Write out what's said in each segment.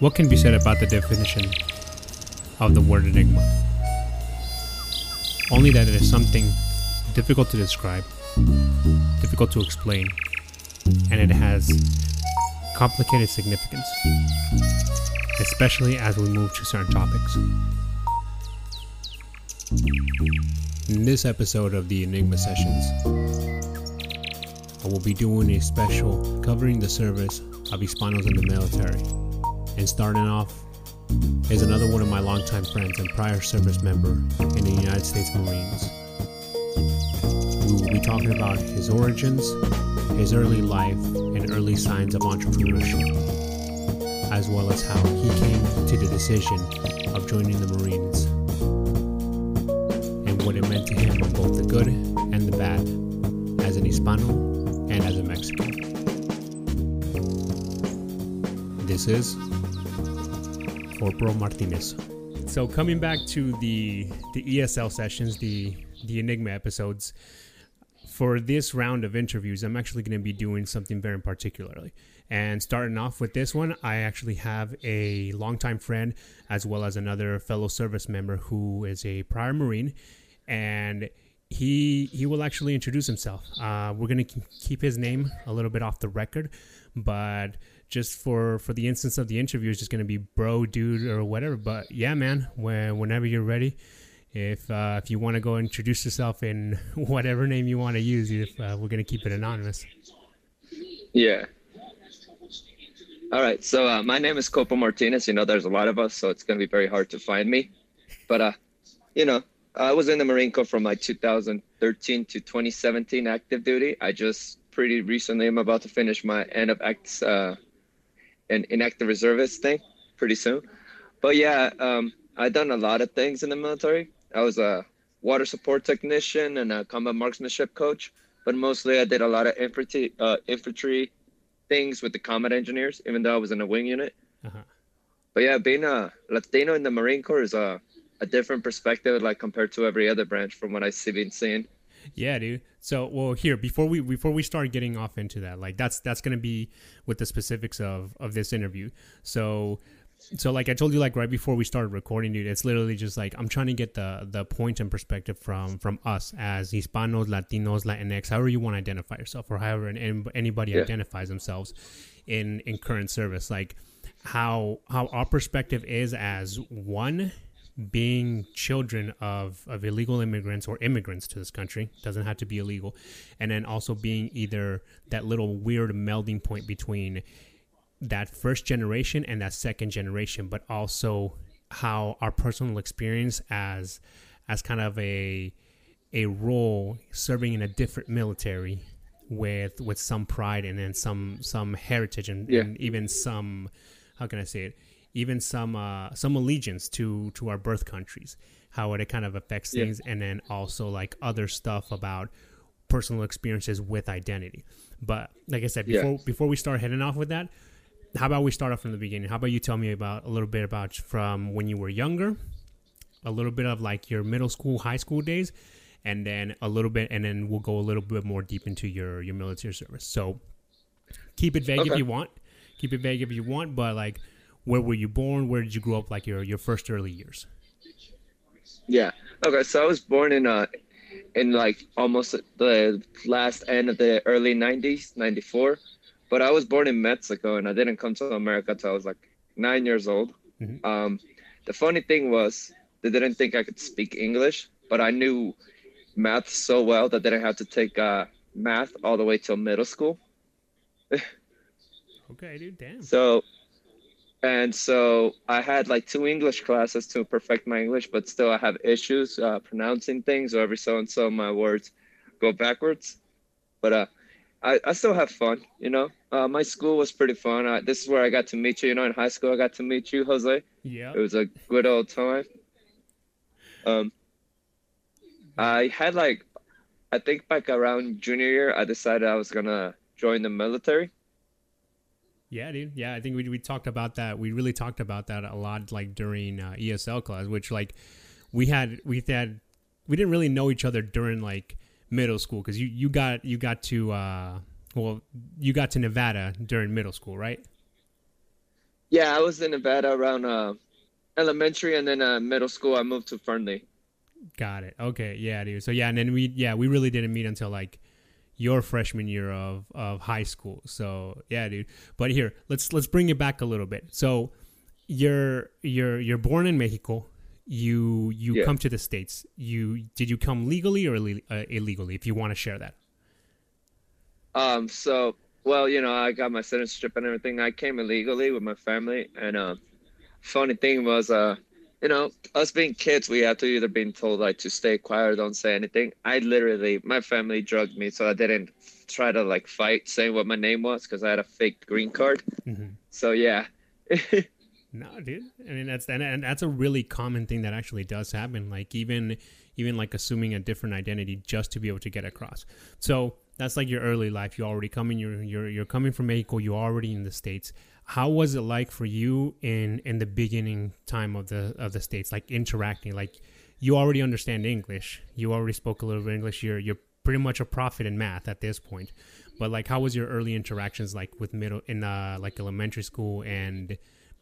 What can be said about the definition of the word enigma? Only that it is something difficult to describe, difficult to explain, and it has complicated significance, especially as we move to certain topics. In this episode of the Enigma Sessions, I will be doing a special covering the service of Hispanos in the military. And starting off is another one of my longtime friends and prior service member in the United States Marines. We will be talking about his origins, his early life, and early signs of entrepreneurship, as well as how he came to the decision of joining the Marines and what it meant to him on both the good and the bad as an Hispano and as a Mexican. This is Corporal Martinez. So coming back to the the ESL sessions, the the Enigma episodes, for this round of interviews, I'm actually going to be doing something very particularly. And starting off with this one, I actually have a longtime friend as well as another fellow service member who is a prior Marine, and he he will actually introduce himself. Uh, we're gonna keep his name a little bit off the record, but just for for the instance of the interview, is just gonna be bro, dude, or whatever. But yeah, man, when, whenever you're ready, if uh, if you want to go introduce yourself in whatever name you want to use, if uh, we're gonna keep it anonymous. Yeah. All right. So uh, my name is Copo Martinez. You know, there's a lot of us, so it's gonna be very hard to find me. But uh, you know, I was in the Marine Corps from like 2013 to 2017 active duty. I just pretty recently i'm about to finish my end of acts uh, an inactive reservist thing pretty soon. But yeah, um, I've done a lot of things in the military. I was a water support technician and a combat marksmanship coach, but mostly I did a lot of infantry uh, infantry things with the combat engineers, even though I was in a wing unit. Uh-huh. But yeah, being a Latino in the Marine Corps is a a different perspective, like compared to every other branch from what I've been seeing. Yeah, dude. So, well, here before we before we start getting off into that, like that's that's gonna be with the specifics of of this interview. So, so like I told you, like right before we started recording, dude, it's literally just like I'm trying to get the the point and perspective from from us as Hispanos, Latinos, Latinx, however you want to identify yourself, or however anybody yeah. identifies themselves in in current service, like how how our perspective is as one being children of, of illegal immigrants or immigrants to this country doesn't have to be illegal and then also being either that little weird melding point between that first generation and that second generation but also how our personal experience as as kind of a a role serving in a different military with with some pride and then some some heritage and, yeah. and even some how can I say it even some uh, some allegiance to to our birth countries, how it kind of affects yeah. things, and then also like other stuff about personal experiences with identity. But like I said before, yeah. before we start heading off with that, how about we start off from the beginning? How about you tell me about a little bit about from when you were younger, a little bit of like your middle school, high school days, and then a little bit, and then we'll go a little bit more deep into your your military service. So keep it vague okay. if you want. Keep it vague if you want, but like where were you born? Where did you grow up? Like your your first early years. Yeah. Okay. So I was born in uh in like almost the last end of the early 90s 94 but i was born in mexico and i didn't come to america until i was like nine years old mm-hmm. um, the funny thing was they didn't think i could speak english but i knew math so well that they didn't have to take uh, math all the way till middle school okay dude damn so and so I had like two English classes to perfect my English, but still I have issues uh, pronouncing things. Or every so and so my words go backwards. But uh, I, I still have fun, you know. Uh, my school was pretty fun. Uh, this is where I got to meet you. You know, in high school I got to meet you, Jose. Yeah. It was a good old time. Um, I had like, I think back around junior year, I decided I was gonna join the military. Yeah, dude. Yeah, I think we we talked about that. We really talked about that a lot, like during uh, ESL class, which like we had we had we didn't really know each other during like middle school because you you got you got to uh well you got to Nevada during middle school, right? Yeah, I was in Nevada around uh, elementary and then uh, middle school. I moved to Fernley. Got it. Okay. Yeah, dude. So yeah, and then we yeah we really didn't meet until like your freshman year of of high school. So yeah, dude. But here, let's let's bring it back a little bit. So you're you're you're born in Mexico. You you Yeah. come to the states. You did you come legally or ille- uh, illegally? If you want to share that. Um, so well, you know, I got my citizenship and everything. I came illegally with my family, and uh, funny thing was, uh, you know, us being kids, we had to either been told like to stay quiet or don't say anything. I literally, my family drugged me, so I didn't try to like fight saying what my name was because I had a fake green card. hmm So yeah, No, dude. I mean that's and, and that's a really common thing that actually does happen. Like even even like assuming a different identity just to be able to get across. So that's like your early life. You already coming. You're you're you're coming from Mexico. You're already in the states. How was it like for you in in the beginning time of the of the states? Like interacting. Like you already understand English. You already spoke a little bit of English. You're you're pretty much a prophet in math at this point. But like, how was your early interactions like with middle in uh like elementary school and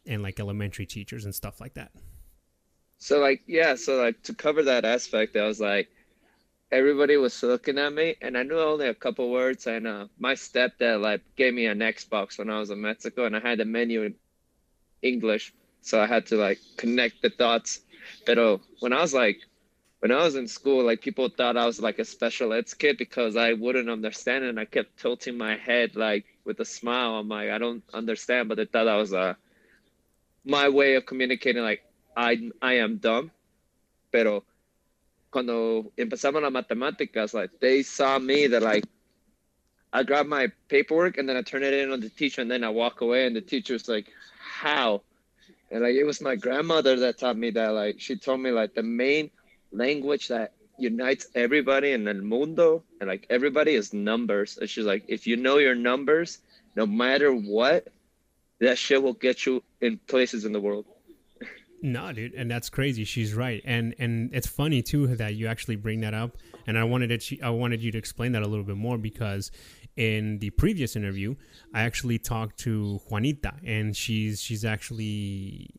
and like elementary teachers and stuff like that. so like yeah, so like to cover that aspect, I was like, everybody was looking at me, and I knew only a couple words. And uh, my stepdad like gave me an Xbox when I was in Mexico, and I had the menu in English, so I had to like connect the dots. But when I was like, when I was in school, like people thought I was like a special ed kid because I wouldn't understand, and I kept tilting my head like with a smile. I'm like, I don't understand, but they thought I was uh, my way of communicating like I I am dumb. Pero cuando empezamos las matemáticas, like they saw me that like I grab my paperwork and then I turn it in on the teacher and then I walk away and the teacher's like, How? And like it was my grandmother that taught me that like she told me like the main language that unites everybody in el mundo and like everybody is numbers. And she's like, if you know your numbers, no matter what, that shit will get you in places in the world. No, dude, and that's crazy. She's right, and and it's funny too that you actually bring that up. And I wanted it. I wanted you to explain that a little bit more because in the previous interview, I actually talked to Juanita, and she's she's actually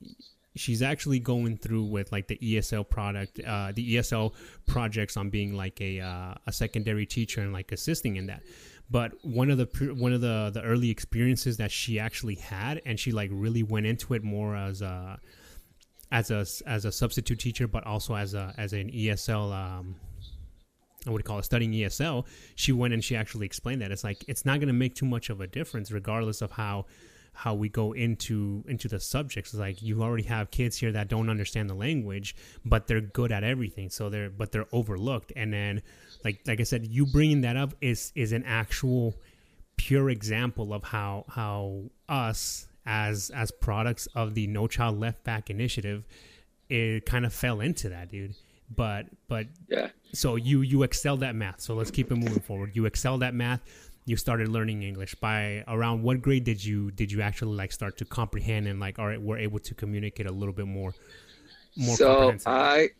she's actually going through with like the ESL product, uh, the ESL projects on being like a uh, a secondary teacher and like assisting in that. But one of the one of the the early experiences that she actually had, and she like really went into it more as a as a as a substitute teacher, but also as a as an ESL. Um, I would call it studying ESL. She went and she actually explained that it's like it's not going to make too much of a difference, regardless of how how we go into into the subjects. It's like you already have kids here that don't understand the language, but they're good at everything. So they're but they're overlooked. And then, like like I said, you bringing that up is is an actual pure example of how how us as as products of the No Child Left Back initiative, it kind of fell into that, dude. But but Yeah. so you you excelled at math. So let's keep it moving forward. You excelled at math. You started learning English. By around what grade did you did you actually like start to comprehend and like all right, we're able to communicate a little bit more more so? I,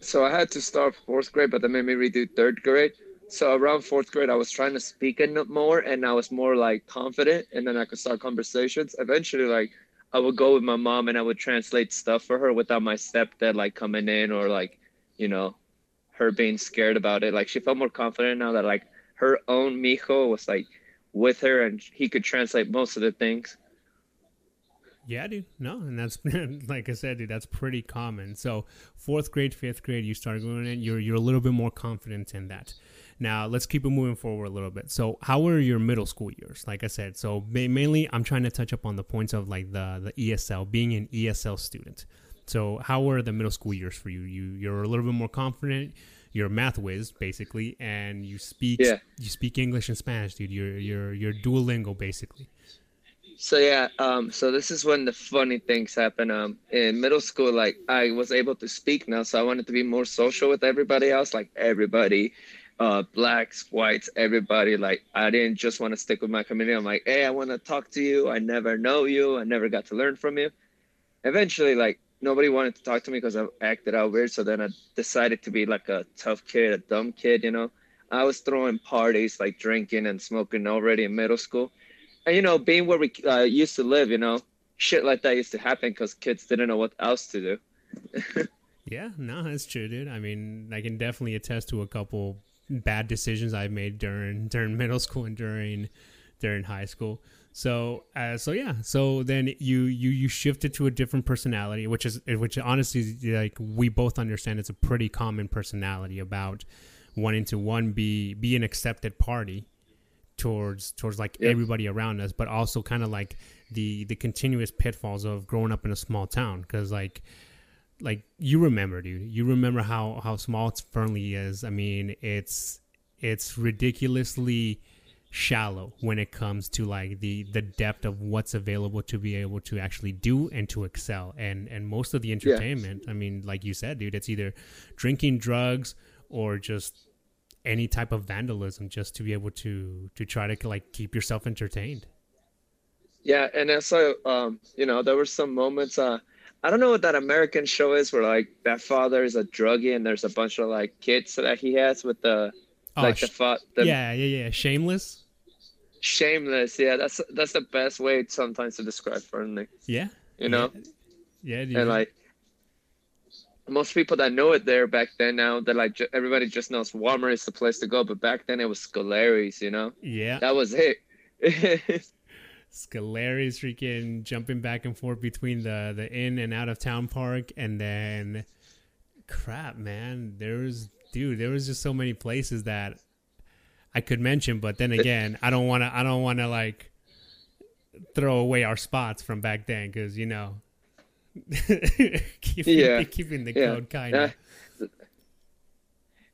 so I had to start fourth grade, but they made me redo third grade. So around fourth grade, I was trying to speak it more, and I was more like confident, and then I could start conversations. Eventually, like I would go with my mom, and I would translate stuff for her without my stepdad like coming in or like, you know, her being scared about it. Like she felt more confident now that like her own mijo was like with her, and he could translate most of the things. Yeah, dude. No, and that's like I said, dude. That's pretty common. So fourth grade, fifth grade, you start going in. You're you're a little bit more confident in that. Now let's keep it moving forward a little bit. So how were your middle school years? Like I said, so ma- mainly I'm trying to touch up on the points of like the the ESL, being an ESL student. So how were the middle school years for you? You you're a little bit more confident. You're a math whiz basically, and you speak Yeah. you speak English and Spanish, dude. You're you're you're Duolingo basically. So yeah, um, so this is when the funny things happen. Um, in middle school, like I was able to speak now, so I wanted to be more social with everybody else, like everybody, uh, blacks, whites, everybody. Like I didn't just want to stick with my community. I'm like, hey, I want to talk to you. I never know you. I never got to learn from you. Eventually, like nobody wanted to talk to me because I acted out weird. So then I decided to be like a tough kid, a dumb kid. You know, I was throwing parties, like drinking and smoking already in middle school and you know being where we uh, used to live you know shit like that used to happen because kids didn't know what else to do. yeah, no, that's true, dude. I mean, I can definitely attest to a couple bad decisions I've made during during middle school and during during high school. So, uh, so yeah. So then you you you shifted to a different personality, which is which honestly, like we both understand, it's a pretty common personality about wanting to one be be an accepted party towards towards like yep. everybody around us, but also kind of like the the continuous pitfalls of growing up in a small town because like like you remember dude. You remember how how small it's fernley is. I mean it's it's ridiculously shallow when it comes to like the the depth of what's available to be able to actually do and to excel. And and most of the entertainment i mean like you said dude it's either drinking drugs or just any type of vandalism just to be able to to try to like keep yourself entertained. Yeah and also um you know there were some moments uh I don't know what that American show is where like that father is a druggie and there's a bunch of like kids that he has with the oh, like the, fa- the yeah yeah yeah. Shameless? Shameless. Yeah that's that's the best way sometimes to describe Fernley yeah? You know? Yeah, yeah and like most people that know it there back then now that like ju- everybody just knows Walmart is the place to go but back then it was Scolari's you know? Yeah. That was it Scolari's freaking jumping back and forth between the the in and out of town park, and then crap, man, there was dude, there was just so many places that I could mention, but then again, I don't want to, I don't want to like throw away our spots from back then because you know, keeping, yeah. keeping the yeah. code kind of.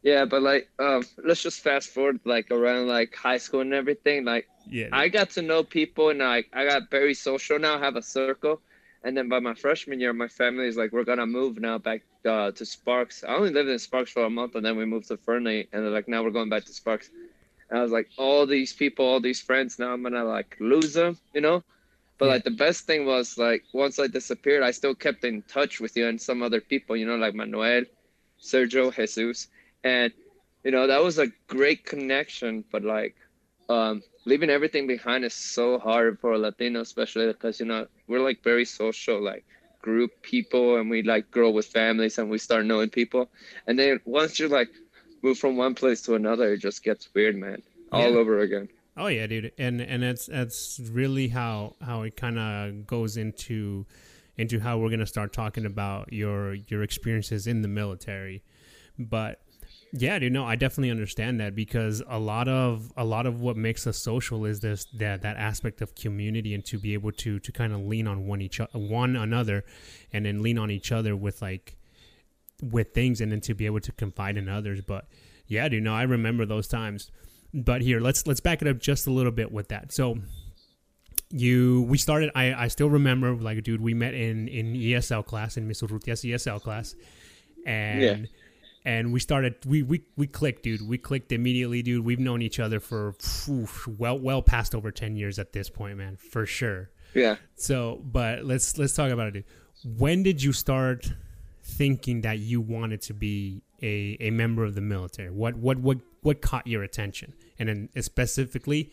Yeah, but like, um, let's just fast forward like around like high school and everything. Like, yeah, I got to know people and I I got very social now. Have a circle, and then by my freshman year, my family is like, we're gonna move now back uh, to Sparks. I only lived in Sparks for a month, and then we moved to Fernley, and they're like, now we're going back to Sparks. And I was like, all these people, all these friends, now I'm gonna like lose them, you know. But yeah. like the best thing was like once I disappeared, I still kept in touch with you and some other people, you know, like Manuel, Sergio, Jesus and you know that was a great connection but like um, leaving everything behind is so hard for a latino especially because you know we're like very social like group people and we like grow with families and we start knowing people. And then once you like move from one place to another it just gets weird man. All yeah. over again. Oh yeah dude. And and that's that's really how how it kind of goes into into how we're going to start talking about your your experiences in the military. But yeah, dude. No, I definitely understand that because a lot of a lot of what makes us social is this that that aspect of community and to be able to to kind of lean on one each one another, and then lean on each other with like with things, and then to be able to confide in others. But yeah, dude. No, I remember those times. But here, let's let's back it up just a little bit with that. So you we started I, I still remember like dude we met in in ESL class in Miss Urrutia's ESL class and yeah and we started we we we clicked dude. We clicked immediately dude. We've known each other for phew, well well past over 10 years at this point man for sure. Yeah. So but let's let's talk about it dude. when did you start thinking that you wanted to be a, a member of the military? What what what what caught your attention? And then specifically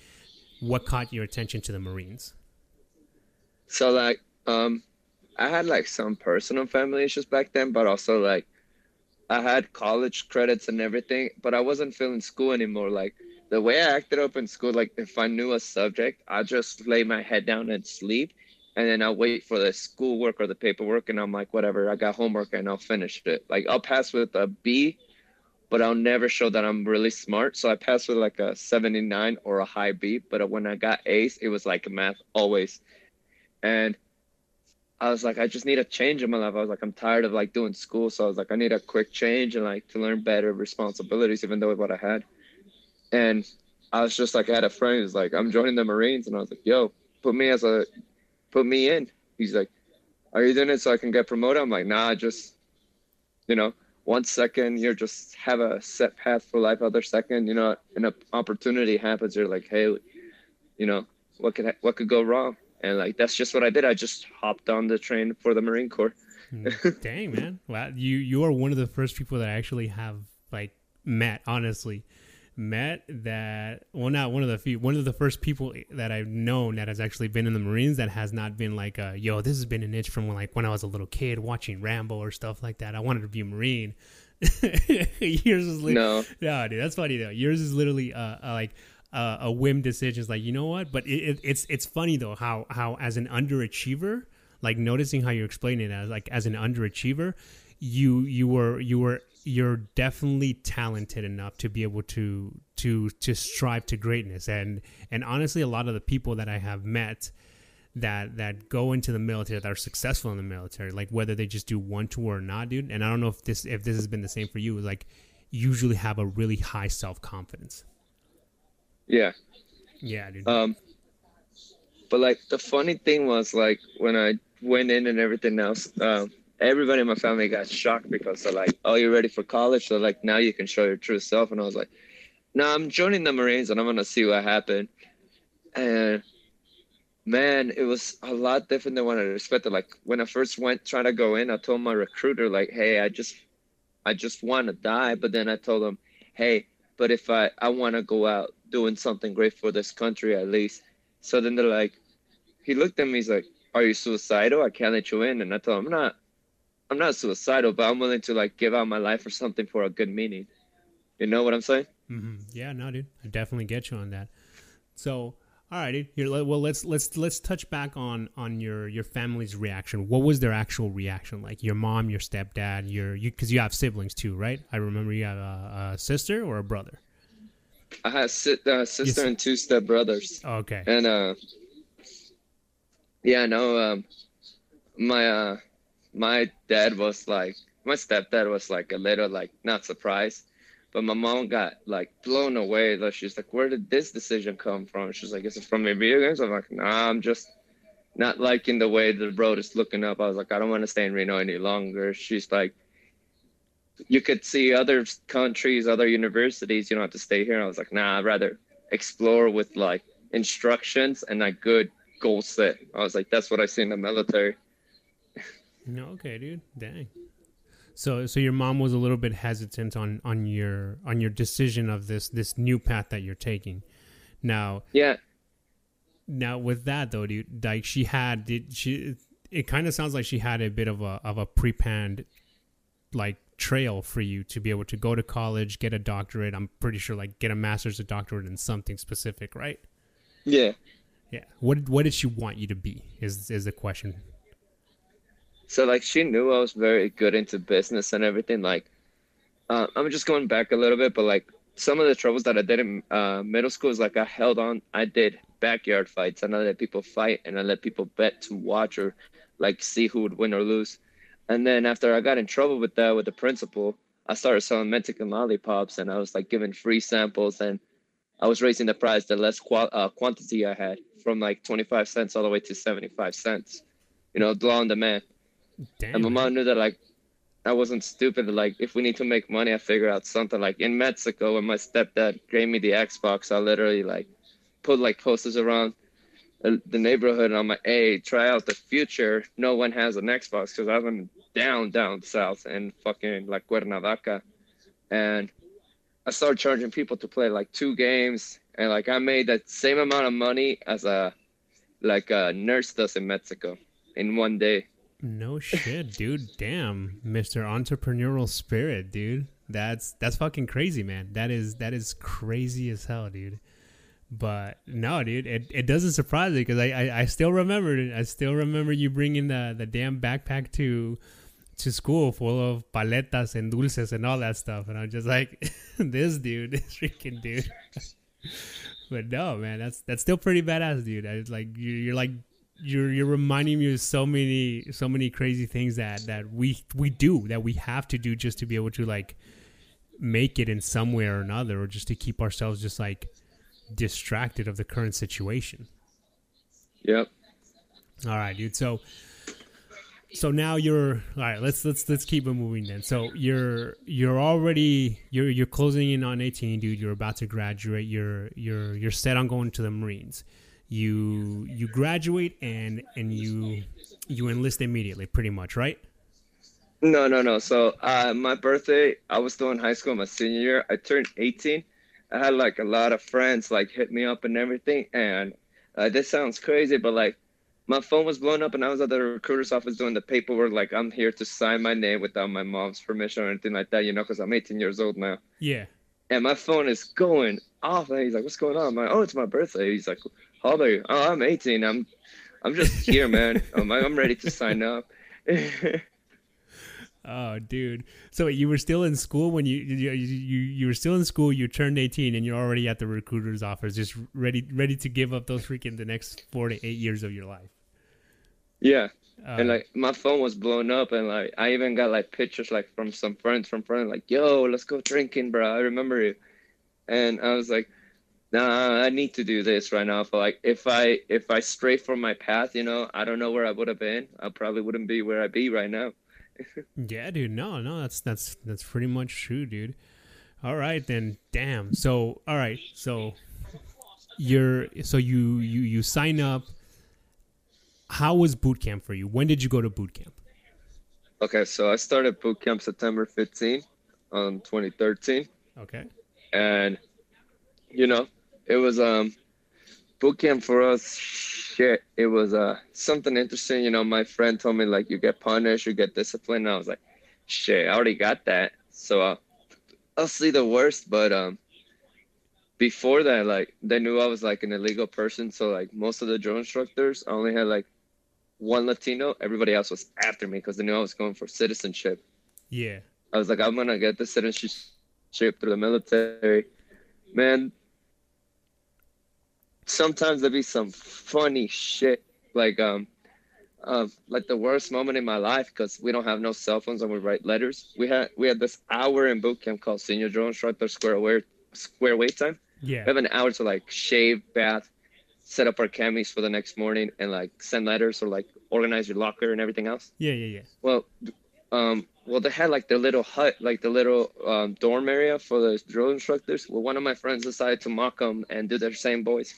what caught your attention to the marines? So like um i had like some personal family issues back then but also like I had college credits and everything, but I wasn't feeling school anymore. Like the way I acted up in school, like if I knew a subject, I just lay my head down and sleep, and then I'll wait for the schoolwork or the paperwork, and I'm like, whatever, I got homework and I'll finish it. Like I'll pass with a B, but I'll never show that I'm really smart. So I passed with like a 79 or a high B, but when I got A's, it was like math always, and I was like, I just need a change in my life. I was like, I'm tired of like doing school. So I was like, I need a quick change and like to learn better responsibilities, even though what I had. And I was just like, I had a friend who's like, I'm joining the Marines. And I was like, yo, put me as a, put me in. He's like, are you doing it so I can get promoted? I'm like, nah, just, you know, one second you're just have a set path for life. Other second, you know, an opportunity happens. You're like, hey, you know, what could, what could go wrong? And like that's just what I did. I just hopped on the train for the Marine Corps. Hmm. Dang man, wow! You you are one of the first people that I actually have like met honestly met that well not one of the few one of the first people that I've known that has actually been in the Marines that has not been like a, yo this has been an itch from when, like when I was a little kid watching Rambo or stuff like that I wanted to be a Marine yours is like no no dude that's funny though yours is literally uh, uh like uh, a whim decision. It's like you know what? But it, it, it's it's funny though how how as an underachiever like noticing how you explain it as like as an underachiever you you were you were you're definitely talented enough to be able to to to strive to greatness. And and honestly a lot of the people that i have met that that go into the military that are successful in the military like whether they just do one tour or not dude and i don't know if this if this has been the same for you like usually have a really high self-confidence yeah yeah dude um but like the funny thing was like when i went in and everything else um everybody in my family got shocked because they're like, "Oh, you're ready for college?" So like, now you can show your true self. And I was like, "No, nah, I'm joining the Marines, and I'm gonna see what happened." And man, it was a lot different than what I expected. Like when I first went trying to go in, I told my recruiter like, "Hey, I just, I just want to die." But then I told him, "Hey, but if I, I want to go out doing something great for this country at least." So then they're like, he looked at me, he's like, "Are you suicidal? I can't let you in." And I told him, "I'm not." I'm not suicidal, but I'm willing to like give out my life for something for a good meaning. You know what I'm saying? Mm-hmm. Yeah, no, dude, I definitely get you on that. So, all right, dude. Here, well, let's let's let's touch back on on your your family's reaction. What was their actual reaction like? Your mom, your stepdad, your you because you have siblings too, right? I remember you have a, a sister or a brother. I have si- uh, sister and two step brothers. Okay. And uh, yeah, no, um, my uh my dad was like my stepdad was like a little like not surprised but my mom got like blown away like she's like where did this decision come from? She's like is it from your video games i'm like nah i'm just not liking the way the road is looking up. I was like i don't want to stay in reno any longer. She's like you could see other countries other universities you don't have to stay here i was like nah i'd rather explore with like instructions and a good goal set i was like that's what i see in the military no, okay, dude. Dang. So, so your mom was a little bit hesitant on on your on your decision of this this new path that you're taking. Now, yeah. Now, with that though, dude, like she had, did she? It kind of sounds like she had a bit of a of a pre-planned, like trail for you to be able to go to college, get a doctorate. I'm pretty sure, like get a master's, a doctorate in something specific, right? Yeah. Yeah. What What did she want you to be? Is is the question so like she knew I was very good into business and everything. Like uh, I'm just going back a little bit, but like some of the troubles that I did in uh, middle school is like I held on. I did backyard fights and I let people fight and I let people bet to watch or like see who would win or lose. And then after I got in trouble with that with the principal, I started selling Mexican lollipops and I was like giving free samples and I was raising the price the less qual- uh, quantity I had from like 25 cents all the way to 75 cents. You know, law on demand. Damn. And my mom knew that like I wasn't stupid. Like if we need to make money, I figure out something. Like in Mexico, when my stepdad gave me the Xbox, I literally like put like posters around the neighborhood, and I'm like, "Hey, try out the future. No one has an Xbox because I'm down down south in fucking like Cuernavaca, and I started charging people to play like two games, and like I made that same amount of money as a like a nurse does in Mexico in one day. No shit, dude. Damn, Mr. Entrepreneurial Spirit, dude. That's that's fucking crazy, man. That is that is crazy as hell, dude. But no, dude, it, it doesn't surprise me because I, I, I still remember it. I still remember you bringing the the damn backpack to to school full of paletas and dulces and all that stuff, and I'm just like, this dude, this freaking dude. but no, man, that's that's still pretty badass, dude. I like you, you're like you're you're reminding me of so many so many crazy things that that we we do that we have to do just to be able to like make it in some way or another or just to keep ourselves just like distracted of the current situation yep all right dude so so now you're all right let's let's let's keep it moving then. So you're you're already you're you're closing in on 18 dude. You're about to graduate. You're you're you're set on going to the marines. You you graduate and and you you enlist immediately pretty much right? No no no. So uh my birthday i was still in high school my senior year. I turned 18 I had like a lot of friends like hit me up and everything. And uh, this sounds crazy, but like my phone was blown up and I was at the recruiter's office doing the paperwork. Like I'm here to sign my name without my mom's permission or anything like that, you know, because I'm 18 years old now. Yeah. And my phone is going off. And he's like, "What's going on?" I'm like, "Oh, it's my birthday." He's like, "How old are you?" "Oh, I'm 18. I'm, I'm just here, man. I'm, I'm ready to sign up." Oh, dude. So you were still in school when you, you you you were still in school. You turned eighteen, and you're already at the recruiter's office, just ready ready to give up those freaking the next four to eight years of your life. Yeah, uh, and like my phone was blown up, and like I even got like pictures like from some friends from friends, like, "Yo, let's go drinking, bro. I remember you." And I was like, "Nah, I need to do this right now." For like, if I if I stray from my path, you know, I don't know where I would have been. I probably wouldn't be where I be right now yeah, dude. No, no, that's that's that's pretty much true, dude. All right, then. Damn. So, all right. So, you're so you you you sign up. How was boot camp for you? When did you go to boot camp? Okay, so I started boot camp September 15, on 2013. Okay. And you know, it was um boot camp for us shit it was uh something interesting you know my friend told me like you get punished you get disciplined and i was like shit i already got that so uh, i'll see the worst but um before that like they knew i was like an illegal person so like most of the drill instructors i only had like one latino everybody else was after me because they knew i was going for citizenship. Yeah. I was like i'm gonna get the citizenship through the military. Man sometimes there'd be some funny shit like um um like the worst moment in my life because we don't have no cell phones and we write letters. We had we had this hour in boot camp called senior drill instructor square aware square wait time. Yeah. We have an hour to like shave bath set up our camis for the next morning and like send letters or like organize your locker and everything else? Yeah yeah yeah. Well um well they had like their little hut like the little um, dorm area for the drill instructors. Well one of my friends decided to mock them and do their same boys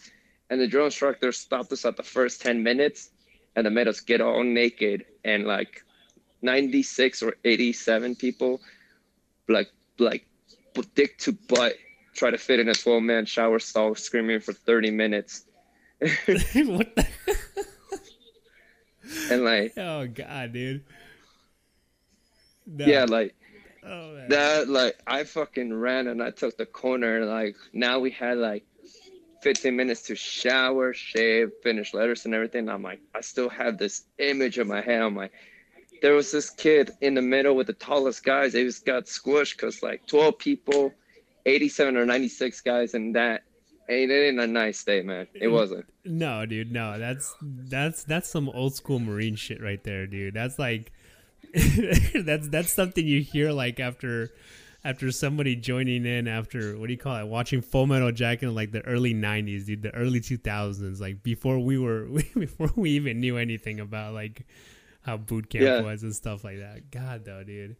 and the drill instructor stopped us at the first 10 minutes and they made us get all naked and like 96 or 87 people like like dick to butt try to fit in a 12 man shower stall screaming for 30 minutes what the and like oh god dude no. yeah like oh, that like i fucking ran and i took the corner and like now we had like 15 minutes to shower, shave, finish letters and everything. I'm like, I still have this image in my head. I'm like, there was this kid in the middle with the tallest guys. They just got squished because like 12 people, 87 or 96 guys, and that ain't it ain't a nice day, man. It wasn't. No, dude, no. That's that's that's some old school Marine shit right there, dude. That's like that's that's something you hear like after after somebody joining in after what do you call it watching full metal jacket in like the early 90s dude the early 2000s like before we were before we even knew anything about like how boot camp yeah. was and stuff like that god though dude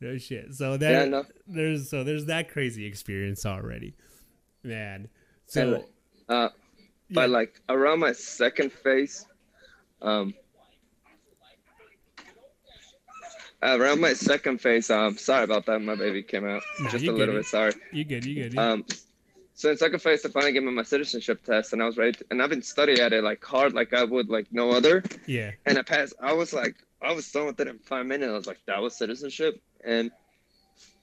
no shit so that yeah, no. there's so there's that crazy experience already man so uh yeah. but like around my second face, um around my second face, um, sorry about that. My baby came out nah, just a little bit. Sorry. You good? You good? Um, so in second phase, I finally gave me my citizenship test, and I was ready. To, and I've been studying at it like hard, like I would like no other. Yeah. And I passed. I was like, I was done with it in five minutes. I was like, that was citizenship, and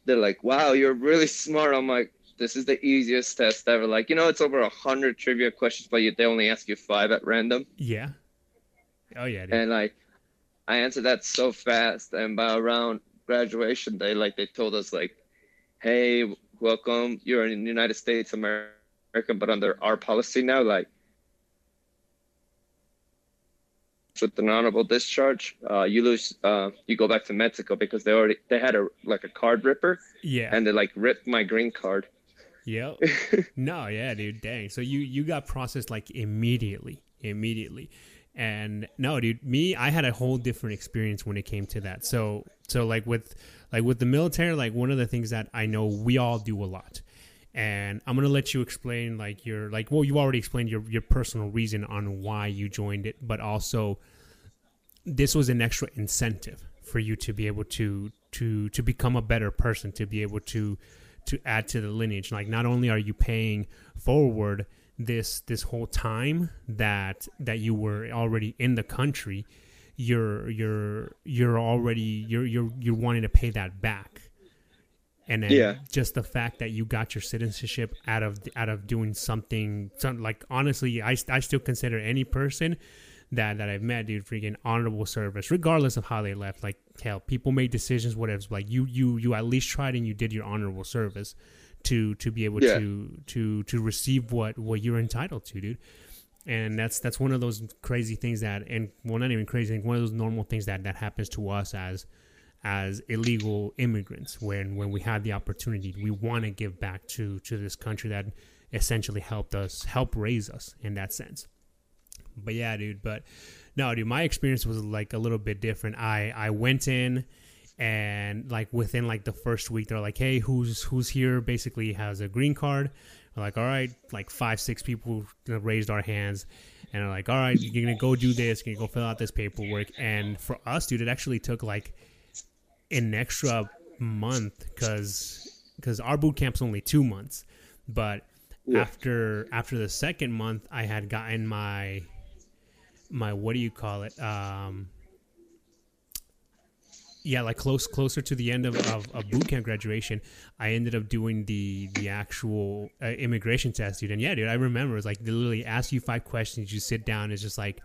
they're like, wow, you're really smart. I'm like, this is the easiest test ever. Like, you know, it's over a hundred trivia questions, but you, they only ask you five at random. Yeah. Oh yeah. Dude. And like I answered that so fast, and by around graduation day, like they told us, like, "Hey, welcome. You're in the United States America, but under our policy now, like." with an honorable discharge, uh, you lose. Uh, you go back to Mexico because they already they had a like a card ripper. Yeah. And they like ripped my green card. Yep. no, yeah, dude. Dang. So you you got processed like immediately, immediately. And no, dude, me, I had a whole different experience when it came to that. So, so like with, like with the military, like one of the things that I know we all do a lot, and I'm gonna let you explain like your, like, well, you already explained your your personal reason on why you joined it, but also this was an extra incentive for you to be able to to to become a better person, to be able to to add to the lineage. Like not only are you paying forward this this whole time that that you were already in the country, you're you're you're already you're you're you're wanting to pay that back. And then Yeah. just the fact that you got your citizenship out of out of doing something, some like honestly, I, I still consider any person that that I've met, dude, freaking honorable service, regardless of how they left. Like hell, people made decisions, whatever. Like you you you at least tried and you did your honorable service to to be able Yeah. to to to receive what what you're entitled to, dude. And that's that's one of those crazy things that, and well, not even crazy, one of those normal things that that happens to us as as illegal immigrants when when we have the opportunity we want to give back to to this country that essentially helped us help raise us in that sense but yeah dude but no dude my experience was like a little bit different. I i went in and like within like the first week they're like hey who's who's here? Basically has a green card. We're like all right like five six people raised our hands and are like all right you're gonna go do this you're gonna go fill out this paperwork. And for us dude it actually took like an extra month because because our boot camp's only two months. But Yeah. after after the second month i had gotten my my what do you call it? Um yeah like close closer to the end of, of, of boot camp graduation i ended up doing the the actual uh, immigration test dude. And yeah dude i remember it's like they literally ask you five questions you sit down it's just like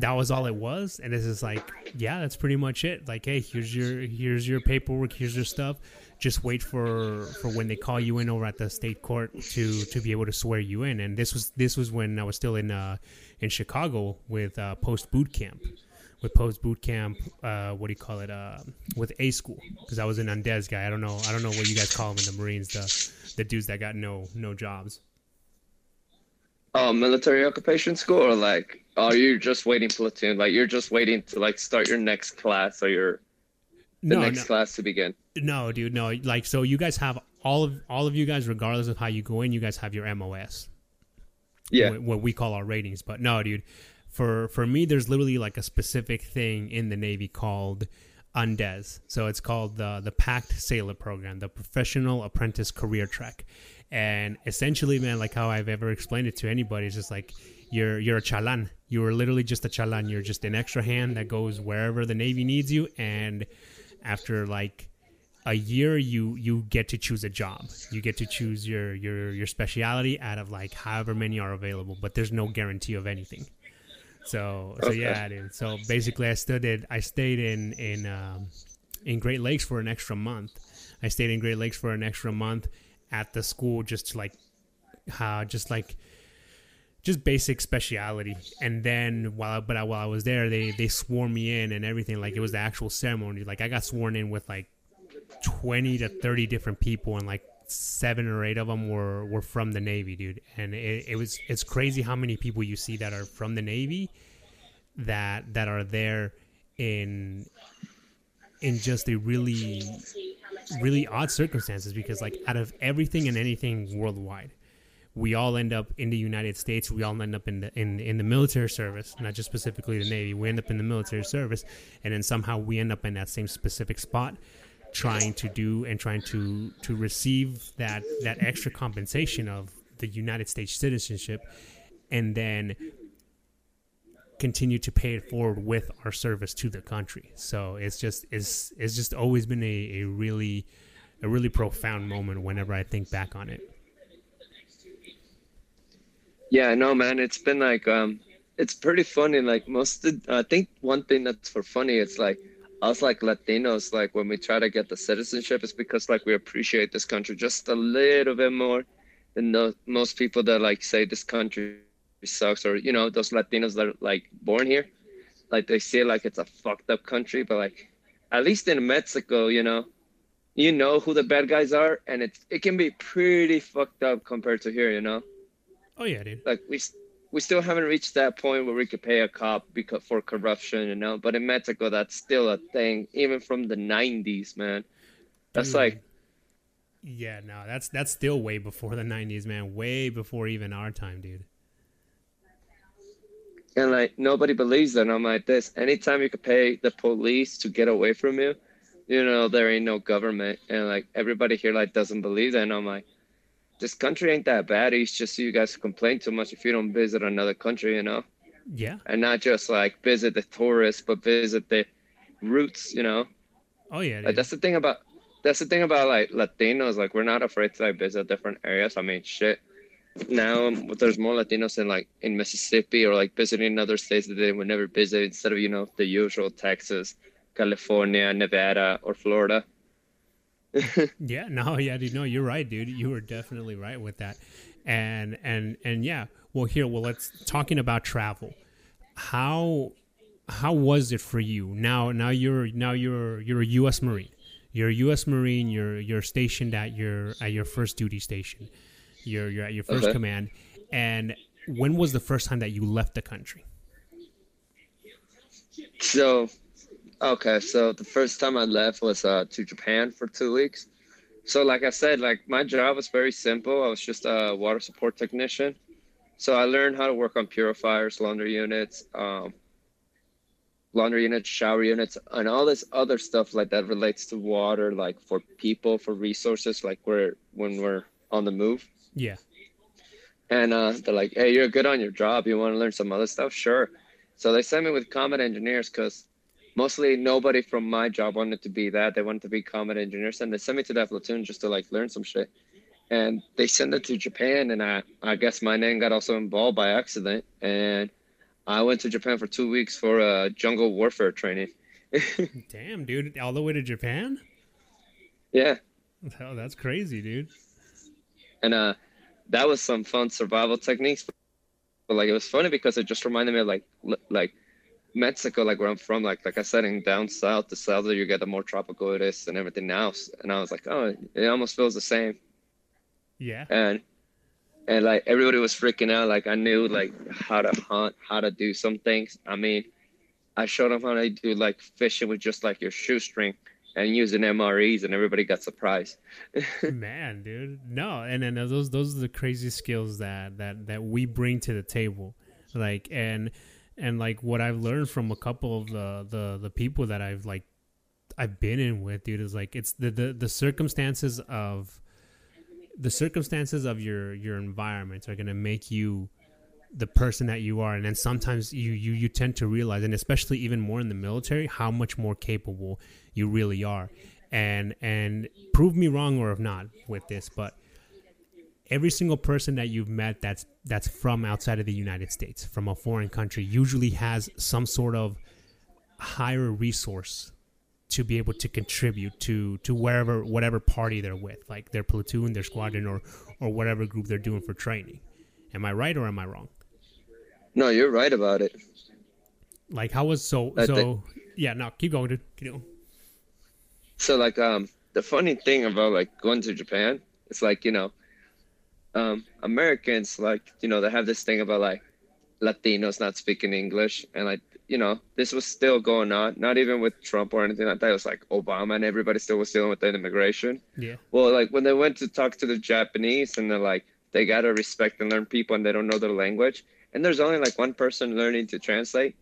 that was all it was and it's just like yeah that's pretty much it. Like hey here's your here's your paperwork here's your stuff. Just wait for for when they call you in over at the state court to to be able to swear you in. And this was this was when i was still in uh in chicago with uh post boot camp with post boot camp uh what do you call it uh with a school because i was an undes guy i don't know i don't know what you guys call them in the marines the the dudes that got no no jobs Oh, military occupation school, or like, are you just waiting platoon? Like, you're just waiting to like start your next class or your the no next no class to begin. No, dude, no. Like, so you guys have all of all of you guys, regardless of how you go in, you guys have your MOS. Yeah, wh- what we call our ratings. But no, dude, for for me, there's literally like a specific thing in the Navy called UNDES. So it's called the the Pact Sailor Program, the Professional Apprentice Career Track. And essentially, man, like how I've ever explained it to anybody, it's just like you're you're a chalan. You are literally just a chalan. You're just an extra hand that goes wherever the Navy needs you. And after like a year you you get to choose a job you get to choose your your your speciality out of like however many are available but there's no guarantee of anything so so Okay. yeah dude. so basically i studied i stayed in in um in great lakes for an extra month i stayed in great lakes for an extra month at the school just to like how just like just basic speciality. And then while but I, while I was there they they swore me in and everything. Like it was the actual ceremony. Like I got sworn in with like 20 to 30 different people and like seven or eight of them were were from the navy dude. And it, it was it's crazy how many people you see that are from the navy that that are there in in just a really really odd circumstances because like out of everything and anything worldwide we all end up in the United States. We all end up in the in in the military service, not just specifically the Navy. We end up in the military service, and then somehow we end up in that same specific spot, trying to do and trying to to receive that that extra compensation of the United States citizenship, and then continue to pay it forward with our service to the country. So it's just it's it's just always been a, a really a really profound moment whenever I think back on it. yeah, no, man. It's been like, um, it's pretty funny. Like most, of, I think one thing that's for funny, it's like us like Latinos, like when we try to get the citizenship, it's because like we appreciate this country just a little bit more than the, most people that like say this country sucks, or you know, those Latinos that are like born here, like they say like it's a fucked up country, but like at least in Mexico, you know, you know who the bad guys are, and it's it can be pretty fucked up compared to here, you know Oh yeah, dude. like we we still haven't reached that point where we could pay a cop because for corruption, you know. But in Mexico, that's still a thing, even from the '90s, man. That's Dude. like, Yeah, no, that's that's still way before the '90s, man. Way before even our time, dude. And like nobody believes that. And I'm like this. Anytime you could pay the police to get away from you, you know, there ain't no government, and like everybody here like doesn't believe that. And I'm like, this country ain't that bad. It's just you guys complain too much if you don't visit another country, you know. Yeah. And not just like visit the tourists, but visit the roots, you know. Oh yeah. Like that's the thing about that's the thing about like Latinos. Like we're not afraid to like visit different areas. I mean, shit. Now um, there's more Latinos in like in Mississippi or like visiting other states that they would never visit instead of you know the usual Texas, California, Nevada, or Florida. yeah, no, yeah, dude, no, you're right, dude. You were definitely right with that, and and and yeah. Well, here, well, let's talking about travel. How how was it for you? Now, now you're now you're you're a U.S. Marine. You're a U.S. Marine. You're you're stationed at your at your first duty station. You're you're at your first Okay. command. And when was the first time that you left the country? So, okay, so the first time I left was uh, to Japan for two weeks. So, like I said, like my job was very simple. I was just a water support technician. So I learned how to work on purifiers, laundry units, um, laundry units, shower units, and all this other stuff like that relates to water, like for people, for resources, like we're when we're on the move. Yeah. And uh, they're like, "Hey, you're good on your job. You want to learn some other stuff? Sure." So they sent me with combat engineers because mostly nobody from my job wanted to be that. They wanted to be combat engineers, and they sent me to that platoon just to like learn some shit. And they sent it to Japan, and I I guess my name got also involved by accident, and I went to Japan for two weeks for uh, jungle warfare training. Damn, dude, all the way to Japan? yeah, Oh, that's crazy, dude. and uh, that was some fun survival techniques. But like it was funny because it just reminded me of like like Mexico, like where I'm from. Like like I said, in down south, the south you get the more tropical it is and everything else. And I was like, oh, it almost feels the same. Yeah. And and like everybody was freaking out. Like I knew like how to hunt, how to do some things. I mean, I showed them how to do like fishing with just like your shoestring and using MREs, and everybody got surprised. Man, dude. No, and then those those are the crazy skills that that that we bring to the table. Like and and like what I've learned from a couple of the the the people that I've like I've been in with, dude, is like it's the the, the circumstances of the circumstances of your your environment are going to make you the person that you are and then sometimes you, you you tend to realize and especially even more in the military how much more capable you really are. And and prove me wrong or if not with this but every single person that you've met that's that's from outside of the United States from a foreign country usually has some sort of higher resource to be able to contribute to to wherever whatever party they're with like their platoon their squadron or or whatever group they're doing for training. Am i right or am i wrong no, you're right about it. like how was so I so think- yeah no keep going dude keep going So like um the funny thing about like going to Japan, it's like, you know, um Americans like, you know, they have this thing about like Latinos not speaking English and like, you know, this was still going on, not even with Trump or anything like that. It was like Obama and everybody still was dealing with that immigration. yeah Well, like when they went to talk to the Japanese and they're like, they gotta respect and learn people and they don't know their language. And there's only like one person learning to translate.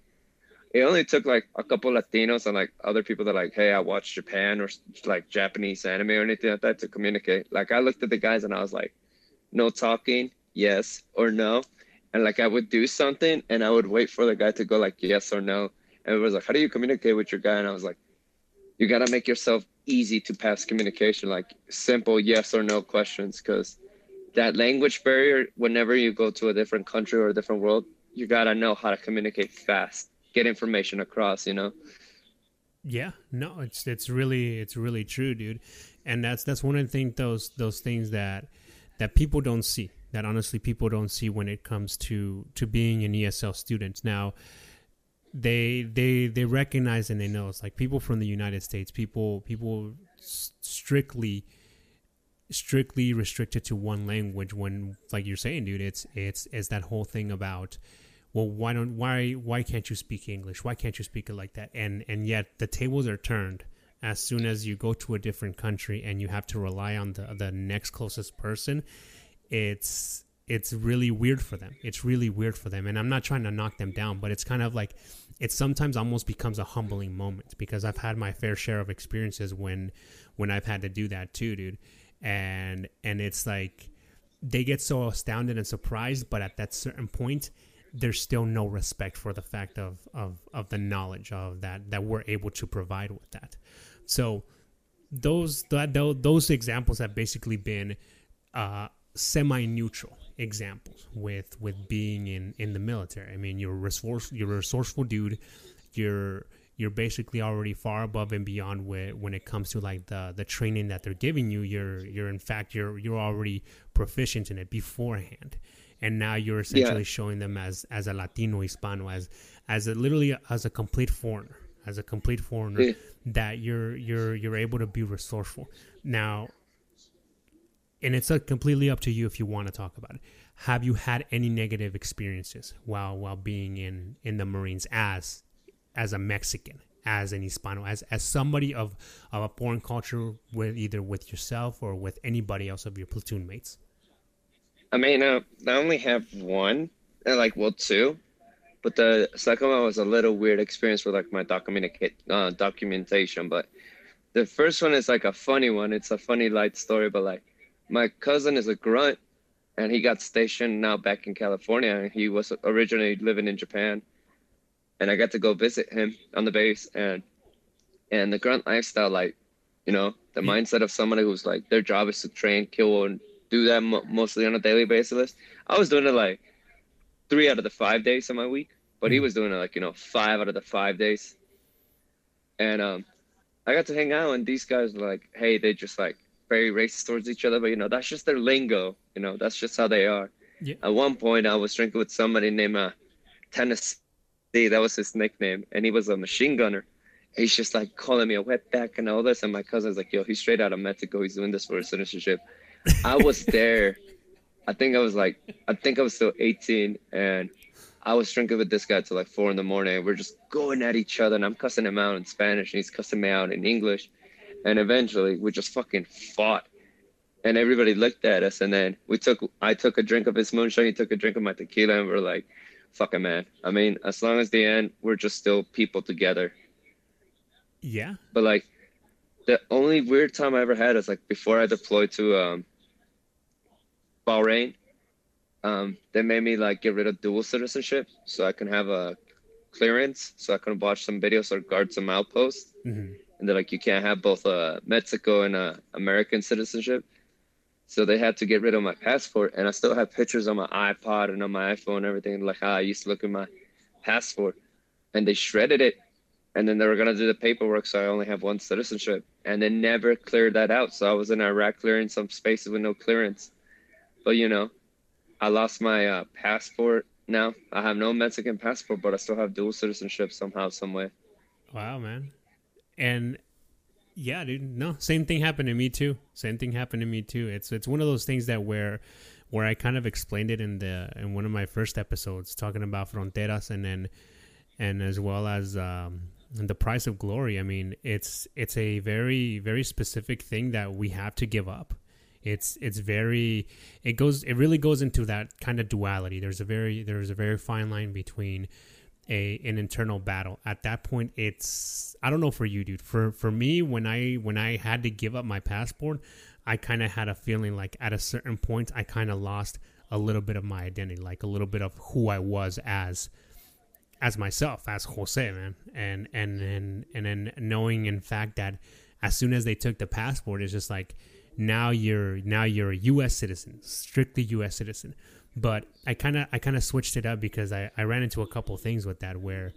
It only took like a couple Latinos and like other people that like, hey, I watch Japan or like Japanese anime or anything like that to communicate. Like I looked at the guys and I was like, no talking, yes or no. And like I would do something and I would wait for the guy to go like yes or no. And it was like, how do you communicate with your guy? And I was like, you gotta make yourself easy to pass communication, like simple yes or no questions, because that language barrier, whenever you go to a different country or a different world, you gotta know how to communicate fast, get information across, you know. Yeah, no, it's it's really it's really true, dude. And that's that's one of the things those those things that that people don't see. That honestly people don't see when it comes to to being an ESL student. Now, they they they recognize and they know it's like people from the United States, people people strictly strictly restricted to one language when like you're saying dude it's it's it's that whole thing about well why don't why why can't you speak english why can't you speak it like that and and yet the tables are turned as soon as you go to a different country and you have to rely on the the next closest person it's it's really weird for them. It's really weird for them. And I'm not trying to knock them down, but it's kind of like it sometimes almost becomes a humbling moment because I've had my fair share of experiences when when I've had to do that too, dude. And and it's like they get so astounded and surprised, but at that certain point, there's still no respect for the fact of of of the knowledge of that that we're able to provide with that. So those that those examples have basically been uh, semi-neutral examples with with being in in the military. I mean, you're a resourceful, you're a resourceful dude. You're you're basically already far above and beyond with, when it comes to like the the training that they're giving you. You're you're in fact you're you're already proficient in it beforehand, and now you're essentially yeah. showing them as as a Latino Hispano as as a literally as a complete foreigner as a complete foreigner yeah. that you're you're you're able to be resourceful now and it's completely up to you if you want to talk about it. Have you had any negative experiences while while being in in the Marines as as a Mexican, as an Hispano, as as somebody of of a foreign culture with either with yourself or with anybody else of your platoon mates? I mean, uh, I only have one, like well, two, but the second one was a little weird experience with like my uh, documentation. But the first one is like a funny one. It's a funny light story, but like my cousin is a grunt and he got stationed now back in California. He was originally living in Japan. And I got to go visit him on the base and and the grunt lifestyle, like, you know, the mm-hmm. mindset of somebody who's like their job is to train, kill, and do that mo- mostly on a daily basis. I was doing it like three out of the five days of my week, but mm-hmm. he was doing it like you know five out of the five days. And um, I got to hang out, and these guys were like, hey, they just like very racist towards each other, but you know that's just their lingo. You know that's just how they are. Yeah. At one point, I was drinking with somebody named uh, Tennessee. That was his nickname, and he was a machine gunner. He's just like calling me a wetback and all this, and my cousin's like, "Yo, he's straight out of Mexico. He's doing this for his citizenship." I was there. I think I was like, I think I was still 18, and I was drinking with this guy till like four in the morning. We're just going at each other, and I'm cussing him out in Spanish, and he's cussing me out in English and eventually we just fucking fought and everybody looked at us and then we took i took a drink of his moonshine he took a drink of my tequila and we're like fucking man i mean as long as the end we're just still people together. Yeah. But like the only weird time i ever had is like before i deployed to um bahrain um they made me like get rid of dual citizenship so i can have a clearance so i can watch some videos or guard some outposts. Mm-hmm. And they're like, you can't have both a Mexico and a American citizenship. So they had to get rid of my passport, and I still have pictures on my iPod and on my iPhone and everything, like how I used to look at my passport. And they shredded it, and then they were gonna do the paperwork, so I only have one citizenship, and they never cleared that out. So I was in Iraq clearing some spaces with no clearance, but you know, I lost my uh, passport. Now I have no Mexican passport, but I still have dual citizenship somehow, some way. Wow, man and yeah, dude. No, same thing happened to me too. Same thing happened to me too. It's it's one of those things that where where I kind of explained it in the in one of my first episodes talking about fronteras and then and as well as um, the price of glory. I mean, it's it's a very very specific thing that we have to give up. It's it's very it goes it really goes into that kind of duality. There's a very there's a very fine line between a an internal battle. At that point, it's I don't know for you, dude. For for me, when I when I had to give up my passport, I kind of had a feeling like at a certain point, I kind of lost a little bit of my identity, like a little bit of who I was as as myself, as Jose, man. And and and and then knowing in fact that as soon as they took the passport, it's just like now you're now you're a U.S. citizen, strictly U.S. citizen but I kind of I kind of switched it up because I, I ran into a couple things with that where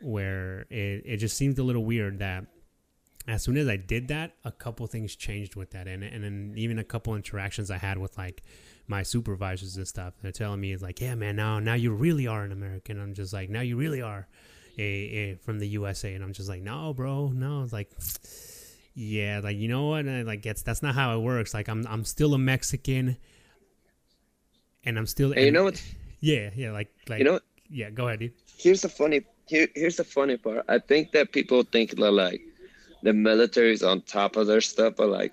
where it, it just seemed a little weird that as soon as I did that, a couple things changed with that, and and then even a couple interactions I had with like my supervisors and stuff. They're telling me it's like, yeah, man, now now you really are an American. I'm just like, now you really are a, a from the USA, and I'm just like, no, bro, no. It's like, yeah, like you know what? And like, it's that's not how it works. Like I'm I'm still a Mexican and I'm still. And you know what? Yeah, yeah, like like. You know. What? Yeah, go ahead, dude. Here's the funny. Here, here's the funny part. I think that people think that like the military is on top of their stuff, but like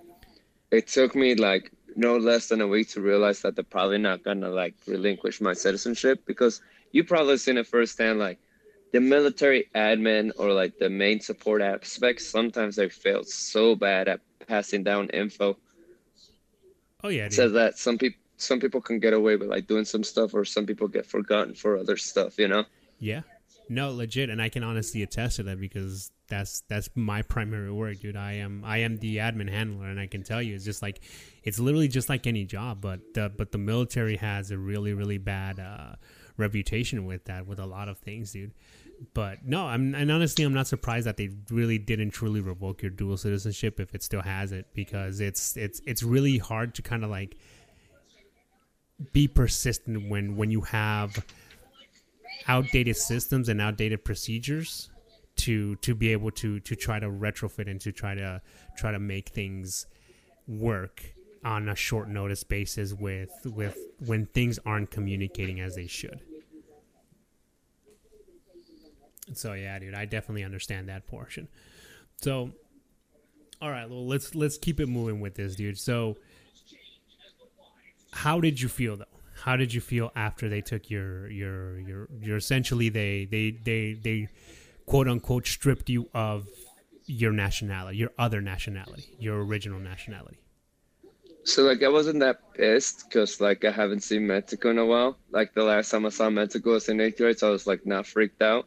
it took me like no less than a week to realize that they're probably not gonna like relinquish my citizenship because you probably seen it firsthand. Like the military admin or like the main support aspects, sometimes they fail so bad at passing down info. Oh yeah, says that some people some people can get away with like doing some stuff, or some people get forgotten for other stuff. You know? Yeah. No, legit, and I can honestly attest to that because that's that's my primary work, dude. I am I am the admin handler, and I can tell you, it's just like it's literally just like any job, but uh, but the military has a really really bad uh, reputation with that, with a lot of things, dude. But no, I'm and honestly, I'm not surprised that they really didn't truly revoke your dual citizenship if it still has it, because it's it's it's really hard to kind of like be persistent when when you have outdated systems and outdated procedures to to be able to to try to retrofit and to try to try to make things work on a short notice basis with with when things aren't communicating as they should. So yeah, dude, I definitely understand that portion. So all right, well let's let's keep it moving with this, dude. So how did you feel though? How did you feel after they took your your your your essentially they they they they quote unquote stripped you of your nationality, your other nationality, your original nationality? So like I wasn't that pissed because like I haven't seen Mexico in a while. Like the last time I saw Mexico was in eighth grade, so I was like not freaked out.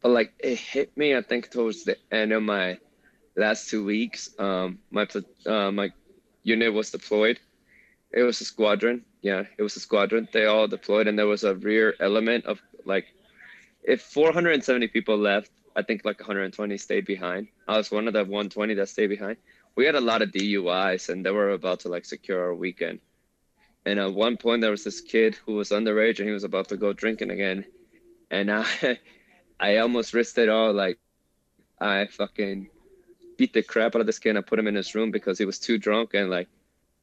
But like it hit me, I think towards the end of my last two weeks. Um, my uh, my unit was deployed. It was a squadron. Yeah, it was a squadron. They all deployed, and there was a rear element of like if 470 people left, I think like 120 stayed behind. I was one of the 120 that stayed behind. We had a lot of DUIs, and they were about to like secure our weekend. And at one point, there was this kid who was underage, and he was about to go drinking again. And I, I almost risked it all. Like, I fucking beat the crap out of this kid. And I put him in his room because he was too drunk, and like,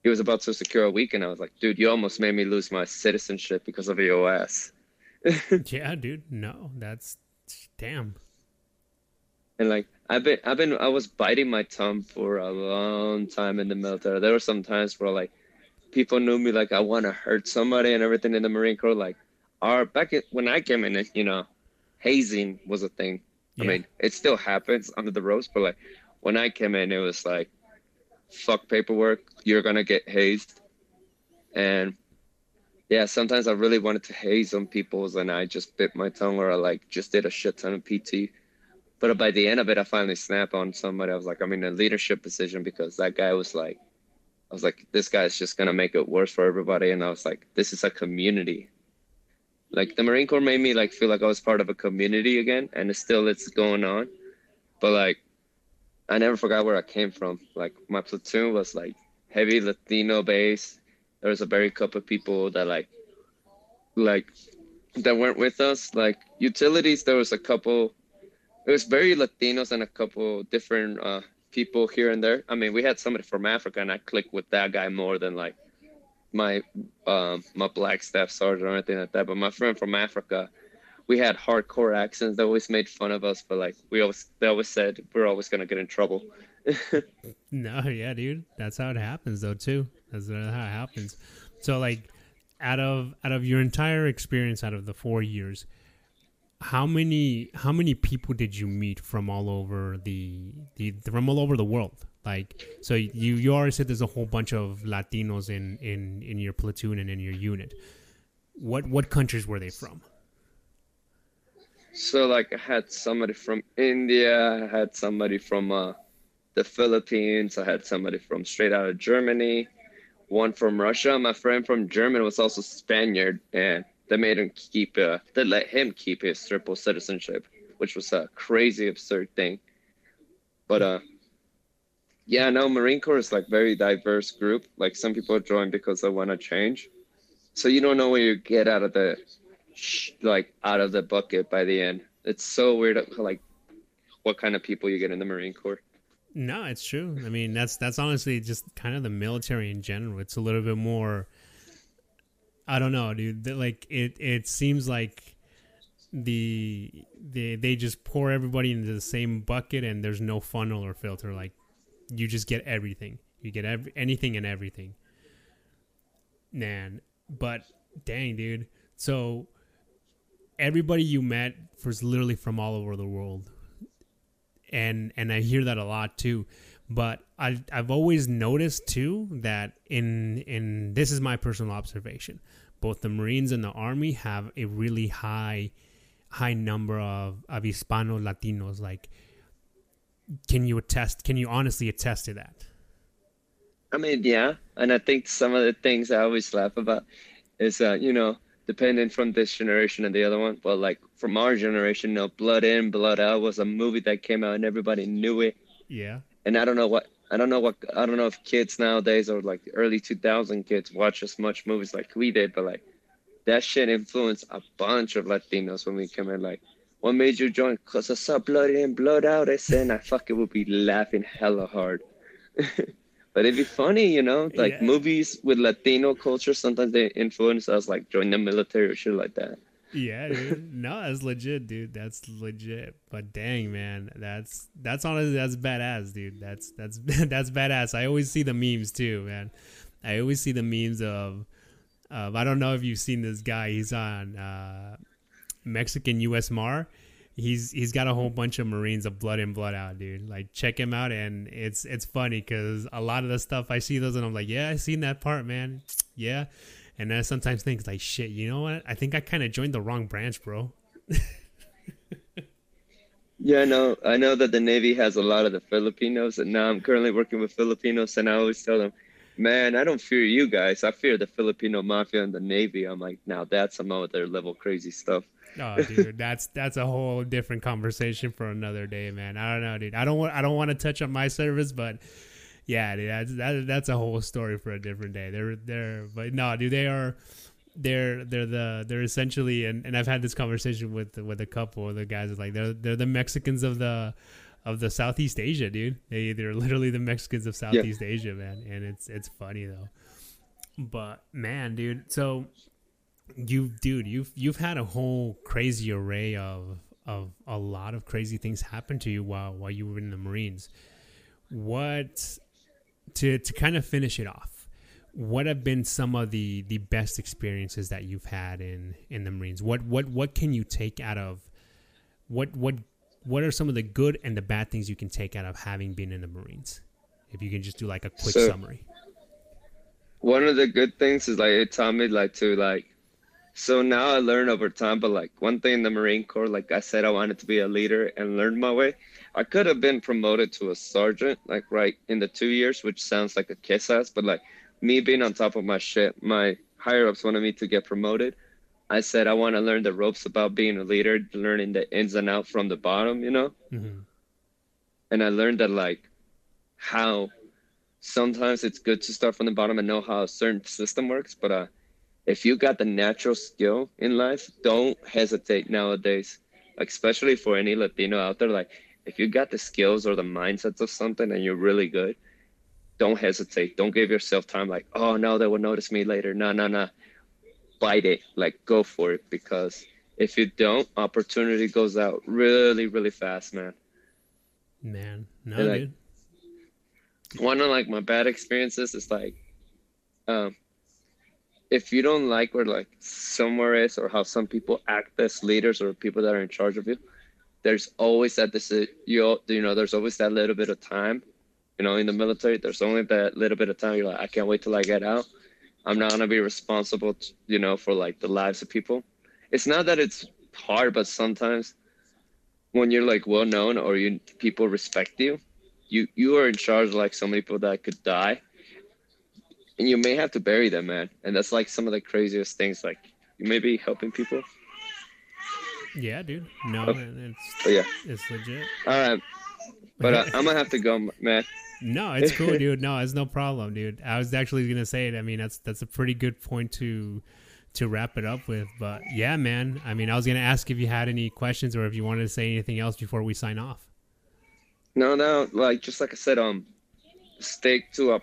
he was about to secure a weekend. I was like, dude, you almost made me lose my citizenship because of your ass. yeah, dude. No, that's damn. And like I've been, I've been, I was biting my tongue for a long time in the military. There were some times where like people knew me like I want to hurt somebody and everything in the Marine Corps. Like, our back in, when I came in, you know, hazing was a thing. Yeah. I mean, it still happens under the ropes, but like when I came in, it was like, fuck paperwork, you're gonna get hazed, and yeah, sometimes I really wanted to haze on people's and I just bit my tongue or I like just did a shit ton of PT. But by the end of it, I finally snapped on somebody. I was like, I'm in a leadership position because that guy was like, I was like, this guy's just gonna make it worse for everybody. And I was like, this is a community. Like the Marine Corps made me like feel like I was part of a community again, and it's still it's going on. But like, I never forgot where I came from. Like my platoon was like heavy Latino base there was a very couple of people that like like that weren't with us. Like utilities, there was a couple. It was very Latinos and a couple different uh, people here and there. I mean, we had somebody from Africa, and I clicked with that guy more than like my um, my black staff sergeant or anything like that. But my friend from Africa, we had hardcore accents. They always made fun of us, but like we always they always said we're always gonna get in trouble. no, yeah, dude, that's how it happens though too. That's how it happens. So like out of out of your entire experience out of the 4 years, how many how many people did you meet from all over the, the from all over the world? Like so you you already said there's a whole bunch of Latinos in in in your platoon and in your unit. What what countries were they from? So like I had somebody from India, I had somebody from uh, the Philippines, I had somebody from straight out of Germany, one from Russia. My friend from Germany was also Spaniard, and they made him keep. Uh, they let him keep his triple citizenship, which was a crazy, absurd thing. But uh, yeah, no, Marine Corps is like very diverse group. Like some people join because they want to change, so you don't know where you get out of the, like out of the bucket by the end. It's so weird, like what kind of people you get in the Marine Corps. No, it's true. I mean, that's that's honestly just kind of the military in general. It's a little bit more. I don't know, dude. Like it, it seems like the they they just pour everybody into the same bucket, and there's no funnel or filter. Like you just get everything. You get every, anything and everything. Man, but dang, dude. So everybody you met was literally from all over the world, and and I hear that a lot too. But I I've always noticed too that in in this is my personal observation. Both the Marines and the Army have a really high high number of of Hispano Latinos. Like, can you attest? Can you honestly attest to that? I mean, yeah, and I think some of the things I always laugh about is that you know, depending from this generation and the other one, but like from our generation, you know, Blood In, Blood Out was a movie that came out and everybody knew it. Yeah. And I don't know what I don't know what I don't know if kids nowadays or like early 2000 kids watch as much movies like we did, but like that shit influenced a bunch of Latinos when we came in. Like, what made you join? Cause I saw Blood In, Blood Out. I said, and I fucking would be laughing hella hard. but it'd be funny, you know, like yeah. movies with Latino culture. Sometimes they influence us, like join the military or shit like that. Yeah, dude. no, that's legit, dude. That's legit. But dang, man, that's that's honestly that's badass, dude. That's that's that's badass. I always see the memes too, man. I always see the memes of, of I don't know if you've seen this guy. He's on uh, Mexican US Mar he's he's got a whole bunch of Marines of Blood In Blood Out, dude. Like check him out, and it's it's funny because a lot of the stuff I see those, and I'm like, yeah, I seen that part, man. Yeah, and I sometimes think like, shit, you know what? I think I kind of joined the wrong branch, bro. yeah, no, I know that the Navy has a lot of the Filipinos, and now I'm currently working with Filipinos, and I always tell them, man, I don't fear you guys. I fear the Filipino mafia and the Navy. I'm like, now that's some other level crazy stuff. Oh, dude, that's that's a whole different conversation for another day, man. I don't know, dude. I don't want I don't want to touch on my service, but yeah, dude, that's that, that's a whole story for a different day. They're they're but no, dude, they are they're they're the they're essentially and, and I've had this conversation with with a couple of the guys like they're they're the Mexicans of the of the Southeast Asia, dude. They they're literally the Mexicans of Southeast yeah. Asia, man. And it's it's funny though. But man, dude, so you dude you've you've had a whole crazy array of of a lot of crazy things happen to you while while you were in the marines. What to to kind of finish it off what have been some of the the best experiences that you've had in in the marines? What what what can you take out of what what what are some of the good and the bad things you can take out of having been in the marines? If you can just do like a quick so, summary. one of the good things is like it taught me like to like so now I learn over time, but like one thing in the Marine Corps, like I said, I wanted to be a leader and learn my way. I could have been promoted to a sergeant, like right in the two years, which sounds like a kiss ass, but like me being on top of my shit, my higher ups wanted me to get promoted. I said I want to learn the ropes about being a leader, learning the ins and out from the bottom, you know. Mm-hmm. And I learned that like how sometimes it's good to start from the bottom and know how a certain system works, but uh if you got the natural skill in life, don't hesitate nowadays. Like especially for any Latino out there, like if you got the skills or the mindsets of something and you're really good, don't hesitate. Don't give yourself time like, oh no, they will notice me later. No, no, no. Bite it. Like go for it because if you don't, opportunity goes out really, really fast, man. Man, no, like, dude. One of like my bad experiences is like, um, if you don't like where like somewhere is or how some people act as leaders or people that are in charge of you, there's always that this you you know there's always that little bit of time, you know, in the military. There's only that little bit of time. You're like, I can't wait till I get out. I'm not gonna be responsible, to, you know, for like the lives of people. It's not that it's hard, but sometimes when you're like well known or you people respect you, you you are in charge of like so many people that could die and you may have to bury them, man. And that's like some of the craziest things. Like you may be helping people. Yeah, dude. No, oh. man, it's oh, yeah, it's legit. All right, but uh, I'm gonna have to go, man. No, it's cool, dude. No, it's no problem, dude. I was actually gonna say it. I mean, that's that's a pretty good point to to wrap it up with. But yeah, man. I mean, I was gonna ask if you had any questions or if you wanted to say anything else before we sign off. No, no. Like just like I said, um, stick to a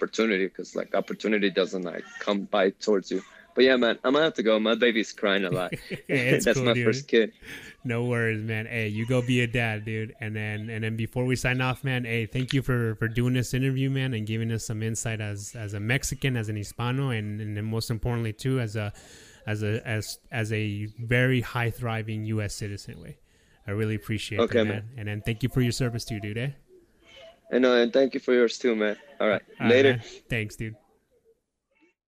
opportunity because like opportunity doesn't like come by towards you but yeah, man, I'm gonna have to go. My baby's crying a lot. That's cool, my dude. first kid. No worries, man. Hey, you go be a dad, dude. And then and then before we sign off, man, hey, thank you for for doing this interview, man, and giving us some insight as as a Mexican, as an Hispano, and and then most importantly too, as a as a as as a very high thriving U.S. citizen. Way, I really appreciate Okay, that, man. man. And then thank you for your service too, dude. Eh? And uh, and thank you for yours too, man. All right, All right, later. man. Thanks, dude.